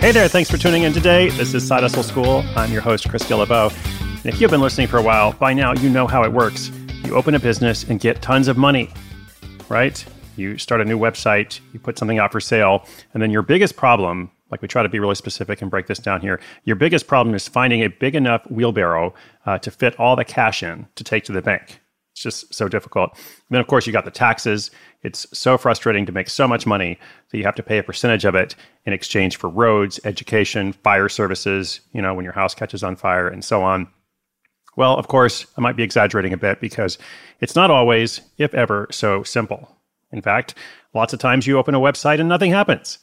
Hey there, thanks for tuning in today. This is Side Hustle School. I'm your host, Chris Guillebeau. And if you've been listening for a while, by now you know how it works. You open a business and get tons of money, right? You start a new website, you put something out for sale, and then your biggest problem, like we try to be really specific and break this down here, your biggest problem is finding a big enough wheelbarrow uh, to fit all the cash in to take to the bank. It's just so difficult. And then, of course, you got the taxes. It's so frustrating to make so much money that you have to pay a percentage of it in exchange for roads, education, fire services, you know, when your house catches on fire, and so on. Well, of course, I might be exaggerating a bit because it's not always, if ever, so simple. In fact, lots of times you open a website and nothing happens.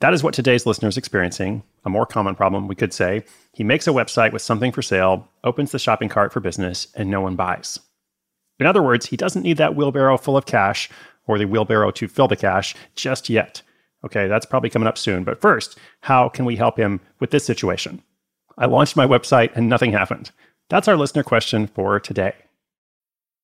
That is what today's listener is experiencing. A more common problem, we could say. He makes a website with something for sale, opens the shopping cart for business, and no one buys. In other words, he doesn't need that wheelbarrow full of cash or the wheelbarrow to fill the cash just yet. Okay, that's probably coming up soon. But first, how can we help him with this situation? I launched my website and nothing happened. That's our listener question for today.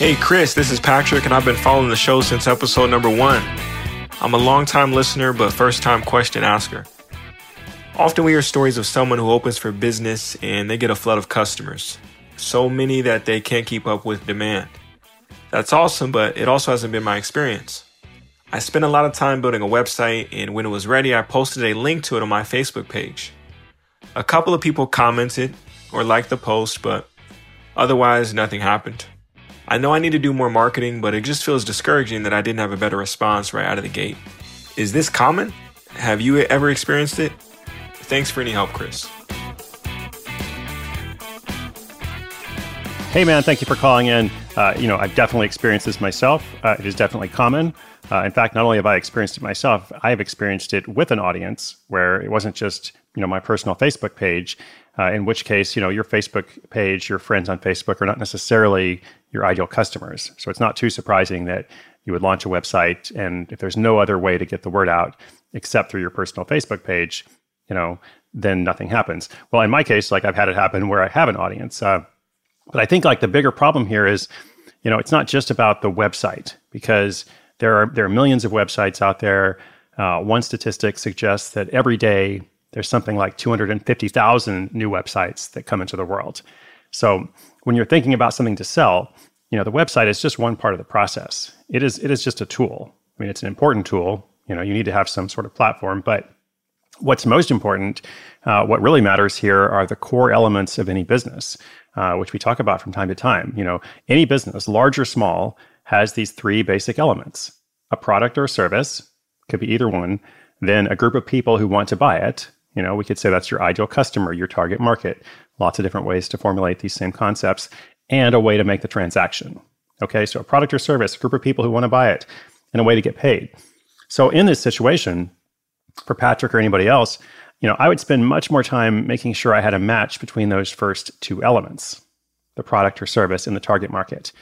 Hey, Chris, this is Patrick, and I've been following the show since episode number one. I'm a long-time listener, but first-time question asker. Often we hear stories of someone who opens for business and they get a flood of customers. So many that they can't keep up with demand. That's awesome, but it also hasn't been my experience. I spent a lot of time building a website, and when it was ready, I posted a link to it on my Facebook page. A couple of people commented or liked the post, but otherwise, nothing happened. I know I need to do more marketing, but it just feels discouraging that I didn't have a better response right out of the gate. Is this common? Have you ever experienced it? Thanks for any help, Chris. Hey, man, thank you for calling in. Uh, you know, I've definitely experienced this myself. Uh, it is definitely common. Uh, in fact, not only have I experienced it myself, I have experienced it with an audience where it wasn't just you know my personal Facebook page. Uh, in which case, you know, your Facebook page, your friends on Facebook are not necessarily your ideal customers. So it's not too surprising that you would launch a website, and if there's no other way to get the word out except through your personal Facebook page, you know, then nothing happens. Well, in my case, like I've had it happen where I have an audience. Uh, but I think like the bigger problem here is, you know, it's not just about the website because there are there are millions of websites out there. Uh, one statistic suggests that every day there's something like 250,000 new websites that come into the world. So when you're thinking about something to sell, you know, the website is just one part of the process. It is it is just a tool. I mean, it's an important tool. You know, you need to have some sort of platform, but what's most important, uh, what really matters here are the core elements of any business, uh, which we talk about from time to time. You know, any business, large or small, has these three basic elements: a product or service, could be either one, then a group of people who want to buy it. You know, we could say that's your ideal customer, your target market lots of different ways to formulate these same concepts, and a way to make the transaction. Okay, so a product or service, a group of people who want to buy it, and a way to get paid. So in this situation, for Patrick or anybody else, you know, I would spend much more time making sure I had a match between those first two elements, the product or service and the target market.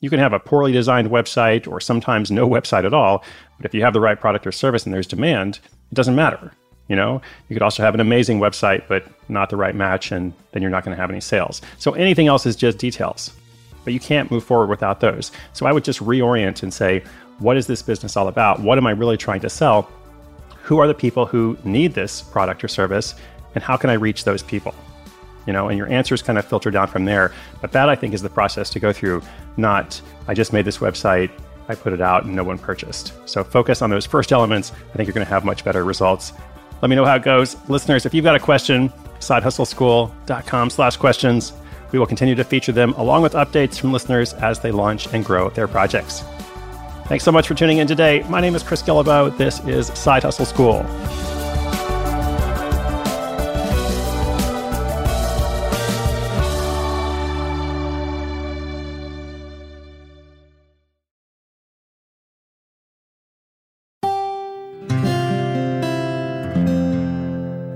You can have a poorly designed website or sometimes no website at all, but if you have the right product or service and there's demand, it doesn't matter. You know, you could also have an amazing website, but not the right match, and then you're not going to have any sales. So anything else is just details, but you can't move forward without those. So I would just reorient and say, what is this business all about? What am I really trying to sell? Who are the people who need this product or service? And how can I reach those people? You know, and your answers kind of filter down from there. But that I think is the process to go through, not I just made this website, I put it out and no one purchased. So focus on those first elements. I think you're going to have much better results. Let me know how it goes. Listeners, if you've got a question, sidehustleschool.com slash questions. We will continue to feature them along with updates from listeners as they launch and grow their projects. Thanks so much for tuning in today. My name is Chris Guillebeau. This is Side Hustle School.